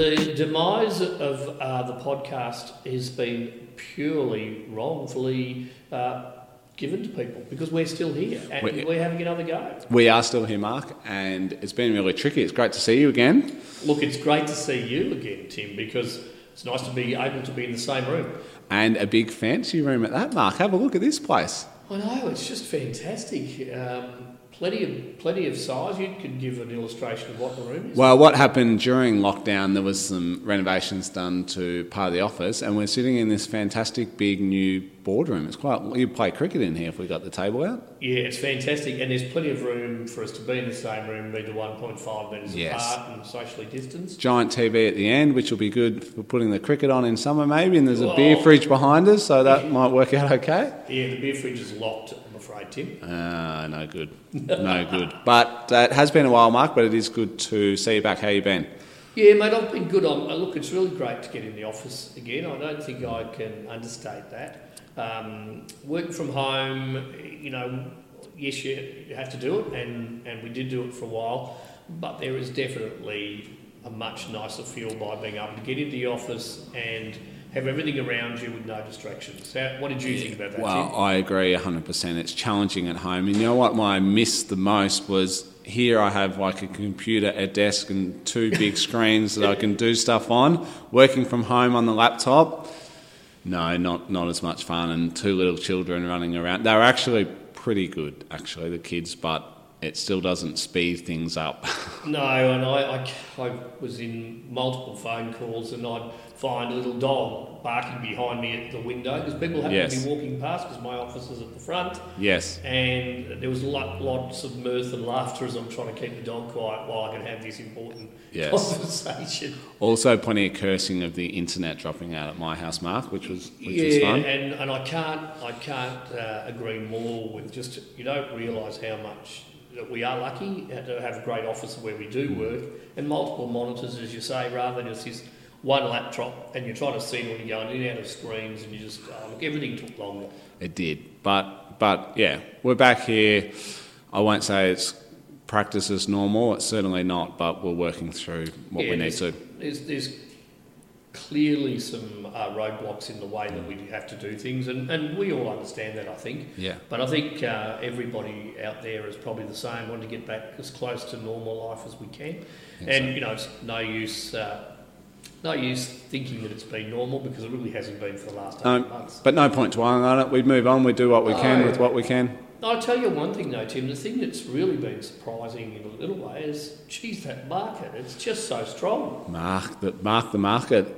the demise of uh, the podcast has been purely wrongfully uh, given to people because we're still here and We- we're having another go. We are still here, Mark, and it's been really tricky. It's great to see you again. Look, it's great to see you again, Tim, because it's nice to be able to be in the same room. And a big fancy room at that, Mark. Have a look at this place. I know it's just fantastic. Um, plenty of plenty of size. You could give an illustration of what the room is. Well, what happened during lockdown, there was some renovations done to part of the office, and we're sitting in this fantastic big new boardroom. It's quite, you'd play cricket in here if we got the table out. Yeah, it's fantastic, and there's plenty of room for us to be in the same room, be to 1.5 metres Yes. apart and socially distanced. Giant TV at the end, which will be good for putting the cricket on in summer maybe, and there's a beer Oh. fridge behind us, so that might work out okay. Yeah, the beer fridge is locked, afraid, Tim. Ah, no good. No good. But uh, it has been a while, Mark, but it is good to see you back. How you been? Yeah, mate, I've been good on. uh, Look, it's really great to get in the office again. I don't think I can understate that. Um, working from home, you know, yes, you, you have to do it, and, and we did do it for a while, but there is definitely a much nicer feel by being able to get into the office and have everything around you with no distractions. How, what did you think about that, Well, Tim? I agree 100%. It's challenging at home. And you know what I missed the most was here I have like a computer, a desk, and two big screens that I can do stuff on. Working from home on the laptop, no, not, not as much fun. And two little children running around. They're actually pretty good, actually, the kids, but it still doesn't speed things up. No, and I, I, I was in multiple phone calls and I'd find a little dog barking behind me at the window because people happen Yes. to be walking past because my office is at the front yes. and there was lot, lots of mirth and laughter as I'm trying to keep the dog quiet while I can have this important Yes. conversation. Also, plenty of cursing of the internet dropping out at my house, Mark, which was which was yeah, fun. and, and I can't I can't uh, agree more with just you don't realise how much that we are lucky to have a great office where we do work and multiple monitors, as you say, rather than just this one laptop and you're trying to see it when you're going in and out of screens and you just oh, look everything took longer. It did, but but yeah, we're back here. I won't say it's practice as normal. It's certainly not, but we're working through what Yeah, we need to. There's, there's clearly some uh, roadblocks in the way that we have to do things, and, and we all understand that, I think. Yeah, But I think uh, everybody out there is probably the same, wanting to get back as close to normal life as we can. And you know, it's no use, uh, no use thinking that it's been normal because it really hasn't been for the last eight No, months. but no point dwelling on it. We move on. We do what we can with what we can. I'll tell you one thing though, Tim. The thing that's really been surprising in a little way is, geez, that market. It's just so strong. Mark the mark the market.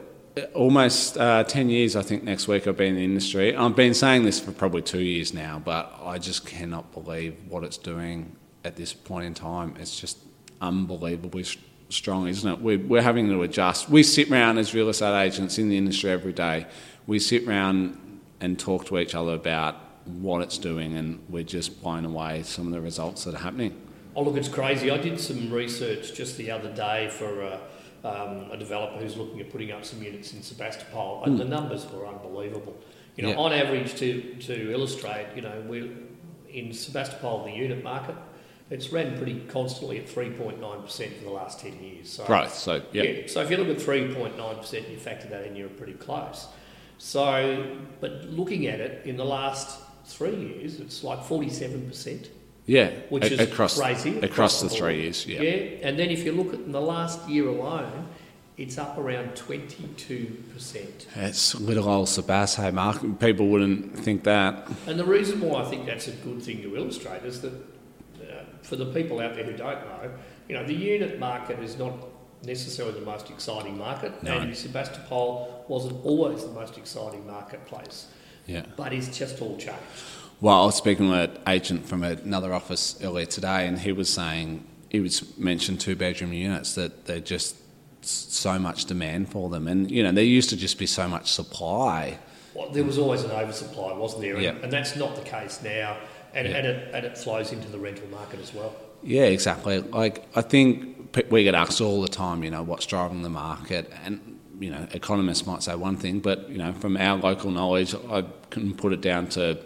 Almost uh, ten years, I think. Next week, I've been in the industry. I've been saying this for probably two years now, but I just cannot believe what it's doing at this point in time. It's just unbelievably s- strong, isn't it? We're, we're having to adjust. We sit round as real estate agents in the industry every day. We sit round and talk to each other about what it's doing, and we're just blown away some of the results that are happening. Oh, look, it's crazy. I did some research just the other day for uh, um, a developer who's looking at putting up some units in Sebastopol, and the numbers were unbelievable. You know, Yeah. on average, to, to illustrate, you know, we're in Sebastopol, the unit market, it's ran pretty constantly at 3.9% for the last 10 years. So, Growth. So yeah, yeah. So if you look at 3.9% and you factor that in, you're pretty close. So, but looking at it in the last three years, it's like 47% yeah, which a- is across crazy across the board. three years. Yeah. Yeah, and then if you look at in the last year alone, it's up around twenty-two percent. It's little old Sebas, hey Mark. People wouldn't think that. And the reason why I think that's a good thing to illustrate is that for the people out there who don't know, you know, the unit market is not necessarily the most exciting market, No. and Sebastopol wasn't always the most exciting marketplace, Yeah. but it's just all changed. Well, I was speaking with an agent from another office earlier today, and he was saying he was mentioned two bedroom units that they're just so much demand for them, and you know there used to just be so much supply. Well, there was always an oversupply, wasn't there? And, Yeah. and that's not the case now, and, Yeah. and, it, and it flows into the rental market as well. Yeah, exactly. Like I think we get asked all the time, you know, what's driving the market, and you know, economists might say one thing, but you know, from our local knowledge, I can put it down to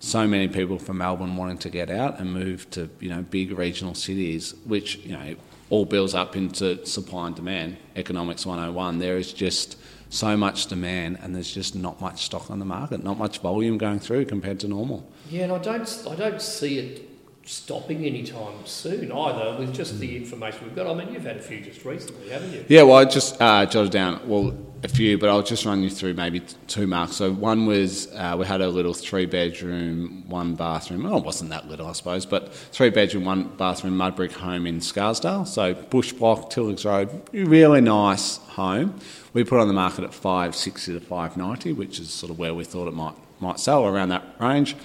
so many people from Melbourne wanting to get out and move to you know big regional cities, which you know all builds up into supply and demand. Economics 101. There is just so much demand, and there's just not much stock on the market, not much volume going through compared to normal. Yeah, and I don't, I don't see it stopping anytime soon either with just the information we've got. I mean, you've had a few just recently, haven't you? Yeah, well, I just uh, jotted down, well, a few, but I'll just run you through maybe two marks. So one was uh, we had a little three bedroom, one bathroom. Well, it wasn't that little, I suppose, but three bedroom, one bathroom mud brick home in Scarsdale. So bush block, Tillings Road, really nice home. We put on the market at 560 to 590, which is sort of where we thought it might might sell around that range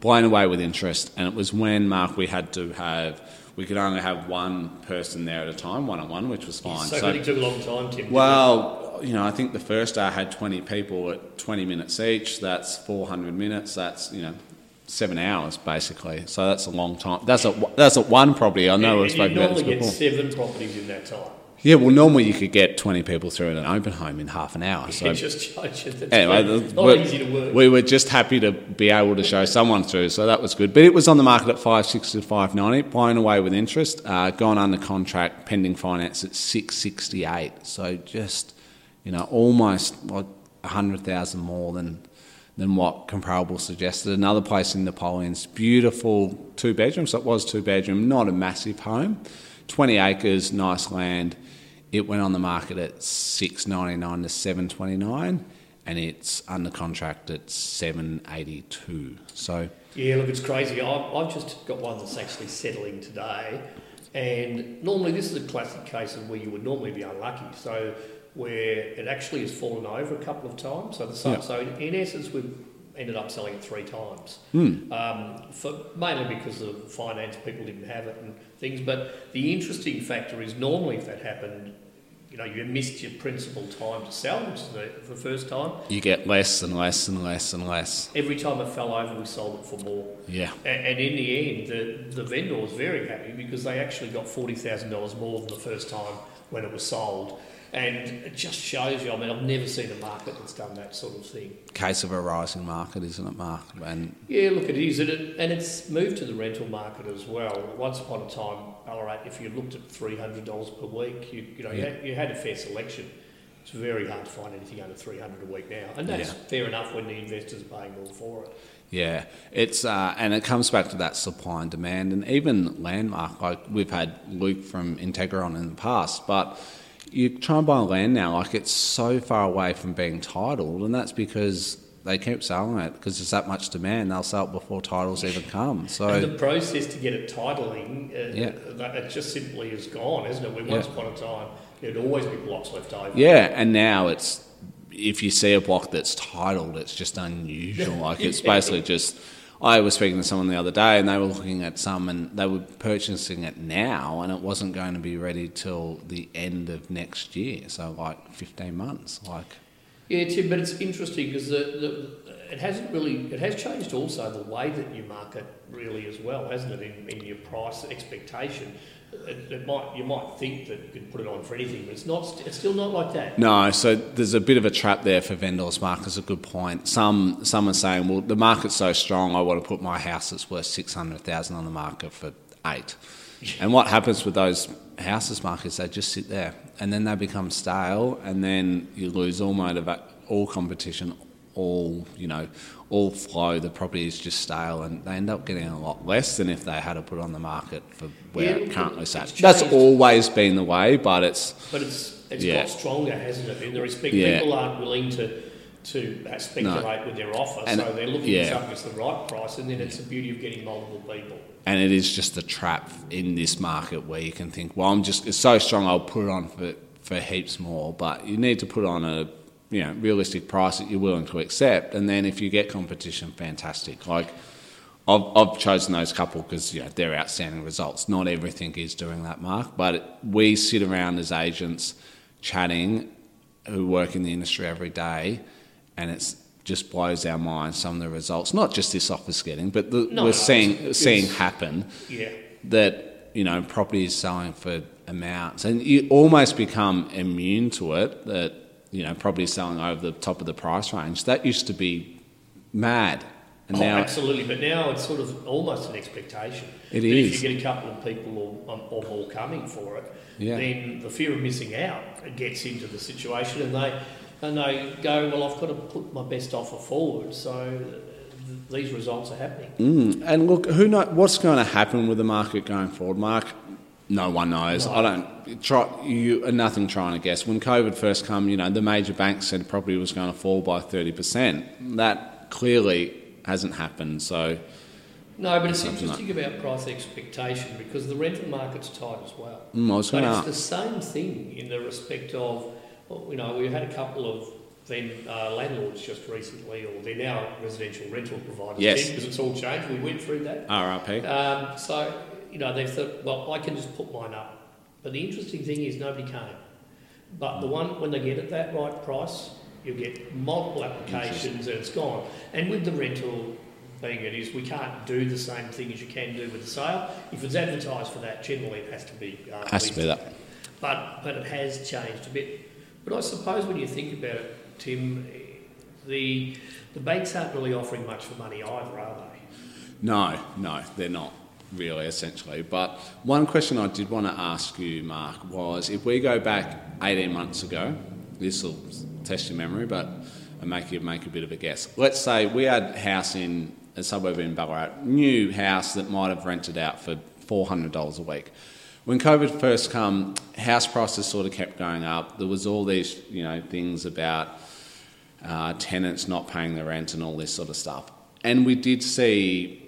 blown away with interest. And it was when, Mark, we had to have, we could only have one person there at a time, one on one, which was fine. So, so it took a long time, Tim. Well, you know, I think the first I had 20 people at 20 minutes each. That's 400 minutes. That's, you know, seven hours basically. So that's a long time. That's a that's a one property. I know we've spoken about this before. Get seven properties in that time. Yeah, well, normally you could get 20 people through in an open home in half an hour. So just anyway, not easy to work. We were just happy to be able to show someone through, so that was good. But it was on the market at 560 to 590, blown away with interest, uh, gone under contract, pending finance at 668. So just, you know, almost like 100,000 more than than what comparable suggested. Another place in Napoleons, beautiful two bedrooms. So it was two bedroom, not a massive home, 20 acres, nice land it went on the market at six ninety nine to seven twenty nine, and it's under contract at seven eighty two. So yeah, look, it's crazy. I've, I've just got one that's actually settling today, and normally this is a classic case of where you would normally be unlucky. So where it actually has fallen over a couple of times. So the yep. so in essence we've ended up selling it three times. Mm. Um, for, mainly because of finance, people didn't have it and things. But the interesting factor is normally if that happened, you know, you missed your principal time to sell, which is the, the first time. You get less and less and less and less. Every time it fell over, we sold it for more. Yeah. And, and in the end, the, the vendor was very happy because they actually got $40,000 more than the first time when it was sold. And it just shows you, I mean, I've never seen a market that's done that sort of thing. Case of a rising market, isn't it, Mark? And yeah, look, it is. And, it, and it's moved to the rental market as well. Once upon a time, Ballarat, if you looked at $300 per week, you, you know, yeah. you, had, you had a fair selection. It's very hard to find anything under 300 a week now. And that's yeah. fair enough when the investors are paying more for it. Yeah, it's uh, and it comes back to that supply and demand, and even landmark. Like we've had Luke from Integron in the past, but you try and buy land now, like it's so far away from being titled, and that's because they keep selling it because there's that much demand. They'll sell it before titles even come. So and the process to get it titling, uh, yeah, that, it just simply is gone, isn't it? We once yeah. upon a time there'd always be blocks left over. Yeah, and now it's if you see a block that's titled, it's just unusual. Like it's basically just I was speaking to someone the other day, and they were looking at some, and they were purchasing it now, and it wasn't going to be ready till the end of next year. So like fifteen months, like. Yeah, Tim, but it's interesting because the, the, it hasn't really it has changed also the way that you market really as well, hasn't it? In, in your price expectation it, it, might you might think that you could put it on for anything, but it's not. It's still not like that. No, so there's a bit of a trap there for vendors. Mark is a good point. Some some are saying, well, the market's so strong, I want to put my house that's worth six hundred thousand on the market for eight. and what happens with those houses, Mark, is they just sit there, and then they become stale, and then you lose all motivation, all competition, all you know all flow the property is just stale and they end up getting a lot less than if they had to put on the market for where yeah, it currently sat that's always been the way but it's but it's it's yeah. got stronger hasn't it in the respect yeah. people aren't willing to to uh, speculate no. with their offer and so they're looking yeah. for something that's the right price and then it's the beauty of getting multiple people and it is just a trap in this market where you can think well I'm just it's so strong I'll put it on for for heaps more but you need to put on a you know realistic price that you're willing to accept, and then if you get competition, fantastic. Like I've, I've chosen those couple because you know they're outstanding results. Not everything is doing that, Mark, but we sit around as agents chatting who work in the industry every day, and it's just blows our minds some of the results. Not just this office getting, but the, no, we're no, seeing it's, seeing it's, happen. Yeah. That you know property is selling for amounts, and you almost become immune to it. That you know, probably selling over the top of the price range. That used to be mad. And oh, now absolutely, but now it's sort of almost an expectation. It is. If you get a couple of people or, um, or more coming for it, Yeah. then the fear of missing out gets into the situation, and they and they go, well, I've got to put my best offer forward. So uh, th- these results are happening. Mm. And look, who know what's going to happen with the market going forward, Mark? No one knows. No. I don't try. You are nothing trying to guess. When COVID first come, you know the major banks said property was going to fall by thirty percent. That clearly hasn't happened. So No, but it's interesting about price expectation because the rental market's tight as well. mm, I was But it's ask. the same thing in the respect of, you know, we had a couple of then uh, landlords just recently, or they're now residential rental providers. Yes. because it's all changed. We went through that. RRP. Um, so, you know, they've thought, well, I can just put mine up. But the interesting thing is nobody came. But the one, when they get at that right price, you get multiple applications and it's gone. And with the rental being it is, we can't do the same thing as you can do with the sale. If it's advertised for that, generally it has to be. Uh, Has to be that. But, but it has changed a bit. But I suppose when you think about it, Tim, the, the banks aren't really offering much for money either, are they? No, no, they're not really, essentially. But one question I did want to ask you, Mark, was if we go back 18 months ago, this will test your memory, but I'll make you make a bit of a guess. Let's say we had a house in a suburb in Ballarat, new house that might have rented out for $400 a week. When COVID first come, house prices sort of kept going up. There was all these, you know, things about uh, tenants not paying the rent and all this sort of stuff. And we did see,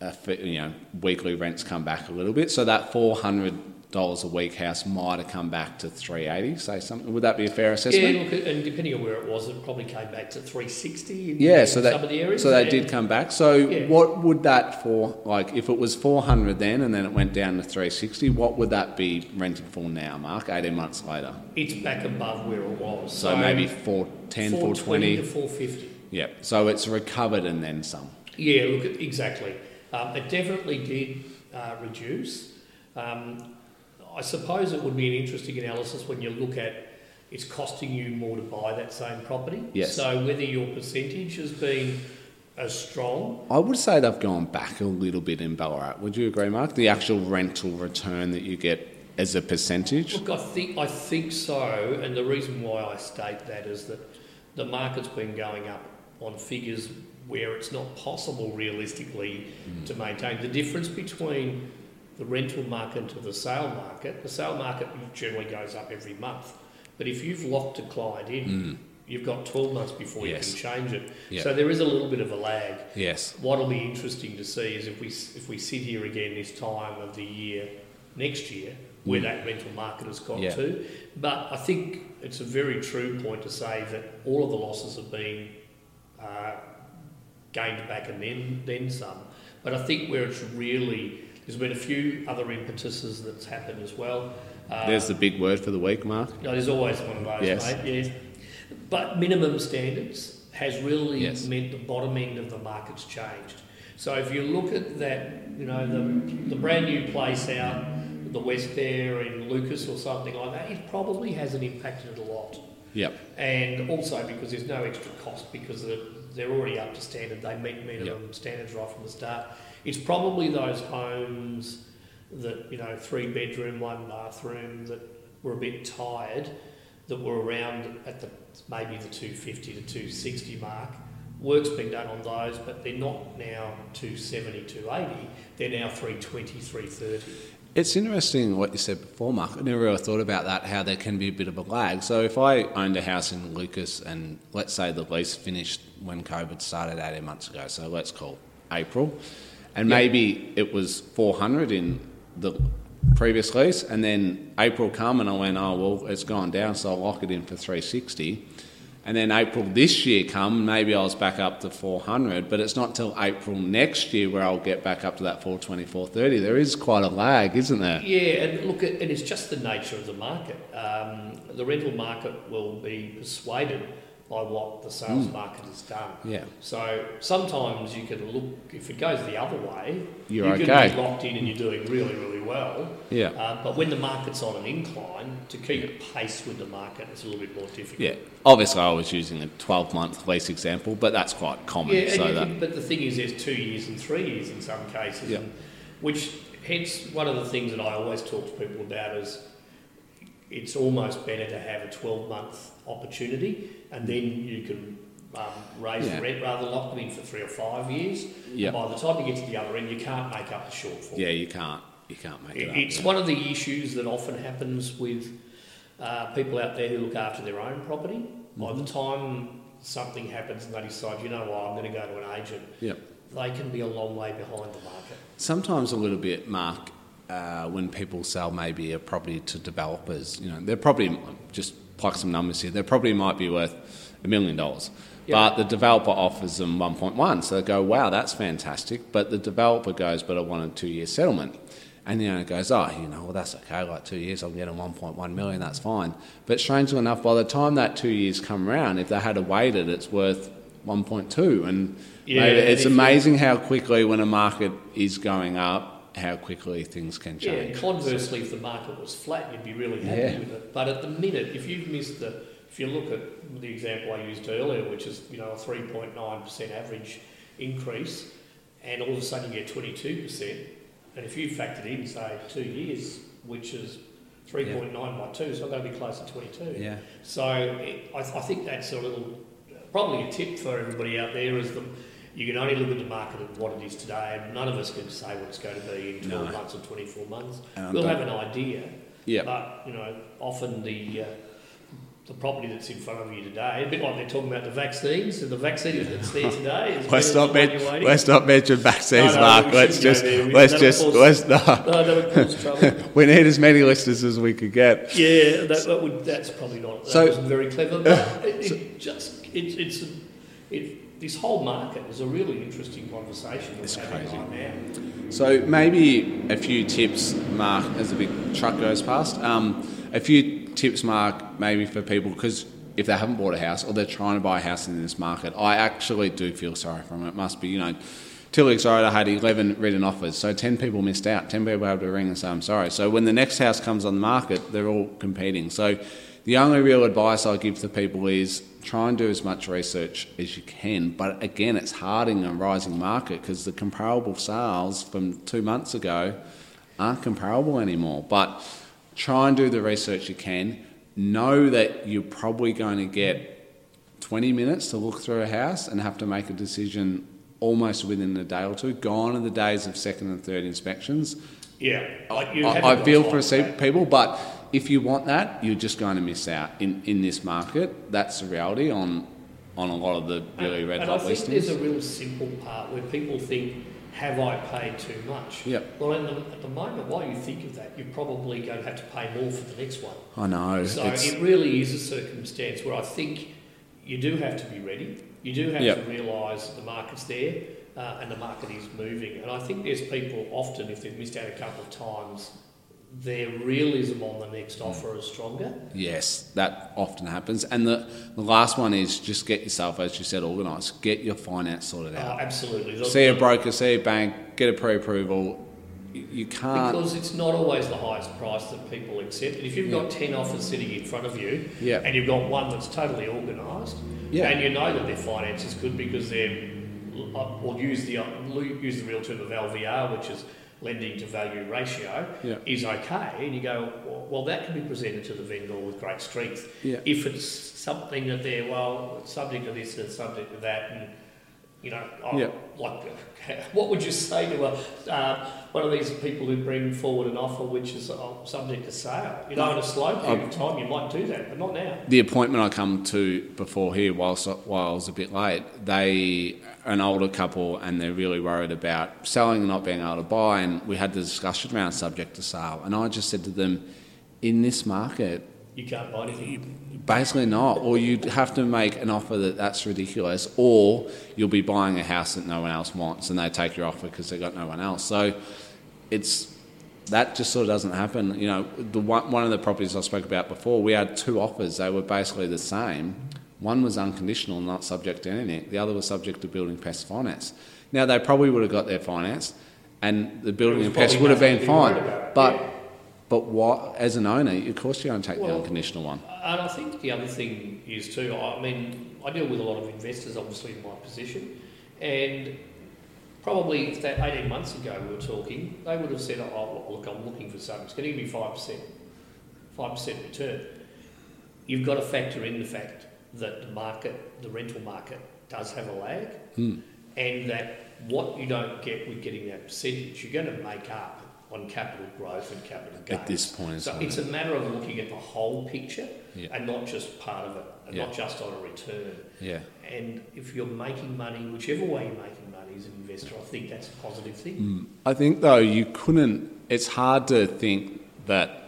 Uh, you know, weekly rents come back a little bit. So that four hundred dollars a week house might have come back to three eighty. Say something. Would that be a fair assessment? Yeah, look, and depending on where it was, it probably came back to 360 in, Yeah, so that some of the areas. so they did come back. So Yeah. what would that for like if it was four hundred then and then it went down to three sixty? What would that be renting for now, Mark? Eighteen months later. It's back above where it was. So, maybe um, four ten, four 420 twenty. to 450. Yep. So it's recovered and then some. Yeah, look, at, exactly. Um, it definitely did uh, reduce. Um, I suppose it would be an interesting analysis when you look at it's costing you more to buy that same property. Yes. So whether your percentage has been as strong I would say they've gone back a little bit in Ballarat. Would you agree, Mark? The actual rental return that you get as a percentage. Look, I think I think so, and the reason why I state that is that the market's been going up on figures where it's not possible realistically to maintain. The difference between the rental market to the sale market, the sale market generally goes up every month, but if you've locked a client in, you've got 12 months before Yes. you can change it. Yeah. So there is a little bit of a lag. Yes. What'll be interesting to see is if we if we sit here again this time of the year next year, where that rental market has got Mm. To. But I think it's a very true point to say that all of the losses have been uh, gained back and then then some. But I think where it's really there's been a few other impetuses that's happened as well. Uh, There's the big word for the week, Mark. no, there's always one of those, Yes. mate. Yes. But minimum standards has really Yes. meant the bottom end of the market's changed. So if you look at that, you know, the, the brand new place out, the West there in Lucas or something like that, it probably hasn't impacted it a lot. Yep. And also because there's no extra cost because they're, they're already up to standard, they meet minimum standards right from the start. It's probably those homes that, you know, three bedroom, one bathroom that were a bit tired, that were around at the maybe the 250 to 260 mark. Work's been done on those, but they're not now 270, 280. They're now 320, 330. It's interesting what you said before, Mark. I never really thought about that, how there can be a bit of a lag. So if I owned a house in Lucas and let's say the lease finished when COVID started 18 months ago, so let's call April, and Yep. maybe it was 400 in the previous lease, and then April come and I went, oh, well, it's gone down, so I'll lock it in for 360. And then April this year come, maybe I was back up to 400, but it's not till April next year where I'll get back up to that 420, 430. There is quite a lag, isn't there? Yeah, and look, and it's just the nature of the market. Um, the rental market will be persuaded by what the sales market has done. Yeah. So sometimes you can look, if it goes the other way, You're you okay. be locked in and you're doing really, really well. Yeah. Uh, but when the market's on an incline, to keep pace with the market is a little bit more difficult. Yeah. Obviously, I was using a 12 month lease example, but that's quite common. Yeah, so that, can, but the thing is, there's two years and three years in some cases, Yeah. and which hence one of the things that I always talk to people about is it's almost better to have a 12 month opportunity, and then you can um, raise Yeah. the rent rather than lock them in for three or five years. And by the time you get to the other end, you can't make up the shortfall. yeah, you can't. You can't make it, It- up. It's yeah. one of the issues that often happens with uh, people out there who look after their own property. By Mm-hmm. the time something happens and they decide, you know what, I'm going to go to an agent, Yeah. they can be a long way behind the market. Sometimes a little bit, Mark, uh, when people sell maybe a property to developers, you know, their property, just pluck some numbers here, their property might be worth a million dollars. But the developer offers them 1.1, so they go, wow, that's fantastic. But the developer goes, but I want a two year settlement. And the owner goes, oh, you know, well, that's okay, like two years, I'll get a 1.1 million, that's fine. But strangely enough, by the time that two years come around, if they had waited, it's worth 1.2. And Yeah, it's amazing how quickly, when a market is going up, how quickly things can Yeah, change. conversely, if the market was flat, you'd be really happy Yeah. with it. But at the minute, if you've missed the, if you look at the example I used earlier, which is you know a three point nine percent average increase, and all of a sudden you get twenty two percent, and if you factored in say two years, which is three point nine by two, so I'm going to be close to twenty two. Yeah. So it, I, I think that's a little, probably a tip for everybody out there is that you can only look at the market at what it is today, and none of us can say what it's going to be in 12 No. months or 24 months. And we'll have an idea, Yeah. but you know, often the uh, the property that's in front of you today, a bit like they're talking about the vaccines, so the vaccine that's there today is Let's not, men- one you're waiting. let's not mention vaccines, No, no, Mark. Let's just, let's just, cause- let's no. No, that would cause trouble. We need as many listeners as we could get. Yeah, that, that would, that's probably not. That So- very clever, but it, it just it's it's it, this whole market is a really interesting conversation It's crazy. right now. So maybe a few tips, Mark, as the big truck goes past. Um, a few tips, Mark, maybe for people because if they haven't bought a house or they're trying to buy a house in this market, I actually do feel sorry for them. It must be, you know, weeks I had 11 written offers, so 10 people missed out. 10 people were able to ring and say, I'm sorry. So when the next house comes on the market, they're all competing. So the only real advice I give to people is try and do as much research as you can. But again, it's hard in a rising market because the comparable sales from two months ago aren't comparable anymore. But try and do the research you can. Know that you're probably going to get 20 minutes to look through a house and have to make a decision almost within a day or two. Gone are the days of second and third inspections. Yeah, like you I, I feel for se- people, but if you want that, you're just going to miss out in, in this market. That's the reality on on a lot of the really red and I hot think listings. there's a real simple part where people think, have I paid too much? Yep. Well, in the, at the moment, while you think of that, you're probably going to have to pay more for the next one. I know. So it really is a circumstance where I think you do have to be ready. You do have Yep. to realise the market's there uh, and the market is moving. And I think there's people often, if they've missed out a couple of times, their realism on the next offer is stronger. Yes, that often happens. And the, the last one is just get yourself, as you said, organised. Get your finance sorted Uh, out. absolutely. The- see a broker, see a bank, get a pre-approval. You, you can't. Because it's not always the highest price that people accept. And if you've got 10 offers sitting in front of you Yeah. and you've got one that's totally organised, Yeah. and you know that their finance is good because they're, uh, or use the, uh, use the real term of LVR, which is lending to value ratio, Yeah. is okay. And you go, well, that can be presented to the vendor with great strength. Yeah. If it's something that they're, well, subject to this and subject to that, and you know, I- Yeah. like, what would you say to a, uh, one of these people who bring forward an offer which is uh, subject to sale? You know, in a slow period of time, you might do that, but not now. the appointment I come to before here, whilst while I was a bit late, they an older couple and they're really worried about selling and not being able to buy. And we had the discussion around subject to sale, and I just said to them, in this market, You can't buy anything. basically not, or you'd have to make an offer that that's ridiculous, or you'll be buying a house that no one else wants, and they take your offer because they got no one else. So it's that just sort of doesn't happen. You know, the one, one of the properties I spoke about before, we had two offers. They were basically the same, One was unconditional, not subject to anything. The other was subject to building pest finance. Now they probably would have got their finance, and the building and pest would have been nothing to be fine. But yeah. But what as an owner, of course you're going to take the unconditional one. And I think the other thing is too, I mean, I deal with a lot of investors obviously in my position, and probably if that 18 months ago we were talking, they would have said, oh, look, I'm looking for something, it's going to give me 5%, 5% return. You've got to factor in the fact that the market, the rental market, does have a lag, Hmm. and that what you don't get with getting that percentage, you're going to make up on capital growth and capital gains. At this point So it's a matter of looking at the whole picture Yeah. and not just part of it, and Yeah. not just on a return. Yeah. And if you're making money, whichever way you're making money as an investor, I think that's a positive thing. Mm. I think though you couldn't. It's hard to think that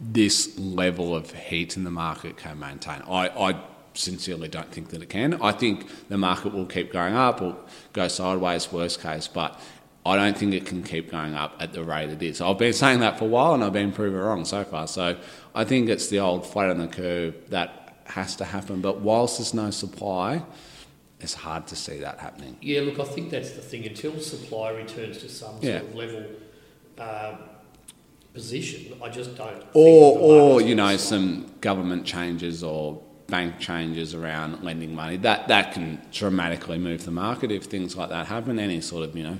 this level of heat in the market can maintain. I, I sincerely don't think that it can. I think the market will keep going up or go sideways, worst case, but I don't think it can keep going up at the rate it is. I've been saying that for a while and I've been proven wrong so far. So I think it's the old flat on the curve that has to happen. But whilst there's no supply, it's hard to see that happening. Yeah, look, I think that's the thing. Until supply returns to some Yeah. sort of level um, position, I just don't. or or you know some government changes or bank changes around lending money that that can dramatically move the market if things like that happen any sort of you know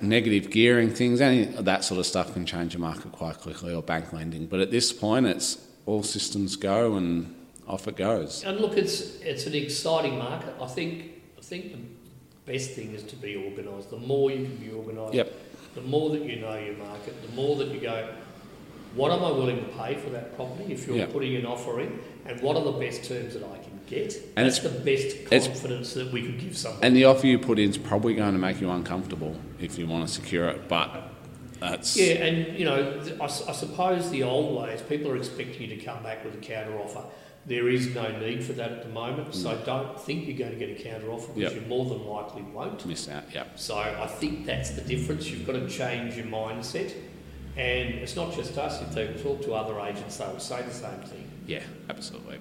negative gearing things any that sort of stuff can change the market quite quickly or bank lending but at this point it's all systems go and off it goes And look, it's it's an exciting market. I think I think the best thing is to be organised. The more you can be organised, Yep. the more that you know your market, the more that you go, what am I willing to pay for that property if you're Yep. putting an offer in, and what are the best terms that I can get? And That's the best confidence that we could give someone. and the offer you put in is probably going to make you uncomfortable if you want to secure it but that's Yeah, and you know, I, I, I suppose the old ways, people are expecting you to come back with a counter offer. There is no need for that at the moment, so mm. don't think you're going to get a counter offer because Yep. you more than likely won't. miss out yeah So I think that's the difference. You've got to change your mindset, and it's not just us. If they talk to other agents, they will say the same thing. Yeah, absolutely.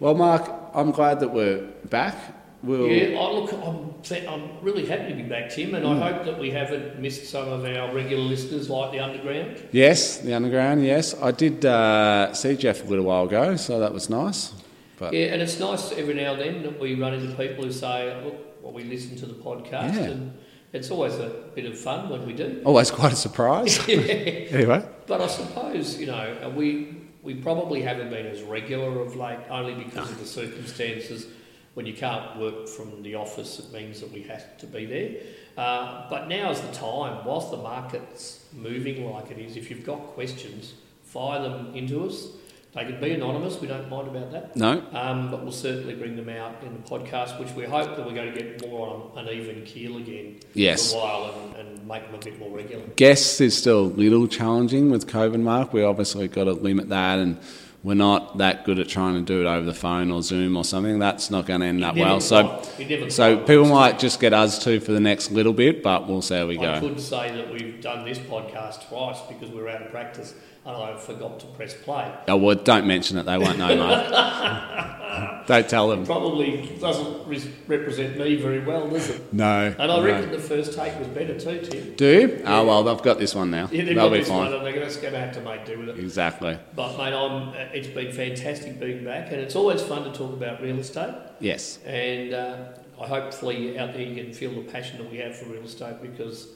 Well, Mark, I'm glad that we're back. We'll, Yeah, I look, I'm, I'm really happy to be back, Tim, and I hope that we haven't missed some of our regular listeners like the Underground. Yes, the underground. Yes, I did uh, see Jeff a little while ago, so that was nice. But Yeah, and it's nice every now and then that we run into people who say, look, well, we listen to the podcast, Yeah. and it's always a bit of fun when we do. always quite a surprise. anyway, But I suppose, you know, we, we probably haven't been as regular of late, only because of the circumstances. When you can't work from the office, it means that we have to be there. Uh, but now is the time, whilst the market's moving like it is, if you've got questions, fire them into us. They can be anonymous, we don't mind about that. no, Um, but we'll certainly bring them out in the podcast, which we hope that we're going to get more on an even keel again Yes. for a while and, and make them a bit more regular. guests is still a little challenging with COVID. Mark, we obviously got to limit that, and we're not that good at trying to do it over the phone or Zoom or something. That's not going to end that well. So, quite- you never so people might just get us two for the next little bit, but we'll see how we I go. I could say that we've done this podcast twice because we're out of practice and I forgot to press play. Oh, well, don't mention it. They won't know, Mark. don't tell them. Probably doesn't re- represent me very well, does it? No. And I no. reckon the first take was better too, Tim. Do you? Oh, well, they've got this one now. Yeah, they've They'll got be this one fine. and they're just going to have to make do with it. Exactly. But mate, I'm, uh, it's been fantastic being back and it's always fun to talk about real estate. Yes. And uh, I hopefully out there you can feel the passion that we have for real estate because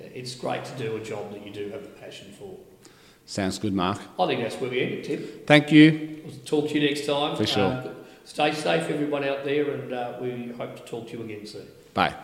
it's great to do a job that you do have a passion for. Sounds good, Mark. I think that's where we end it, Tim. Thank you. We'll talk to you next time. For sure. Uh, stay safe, everyone out there, and uh, we hope to talk to you again soon. Bye.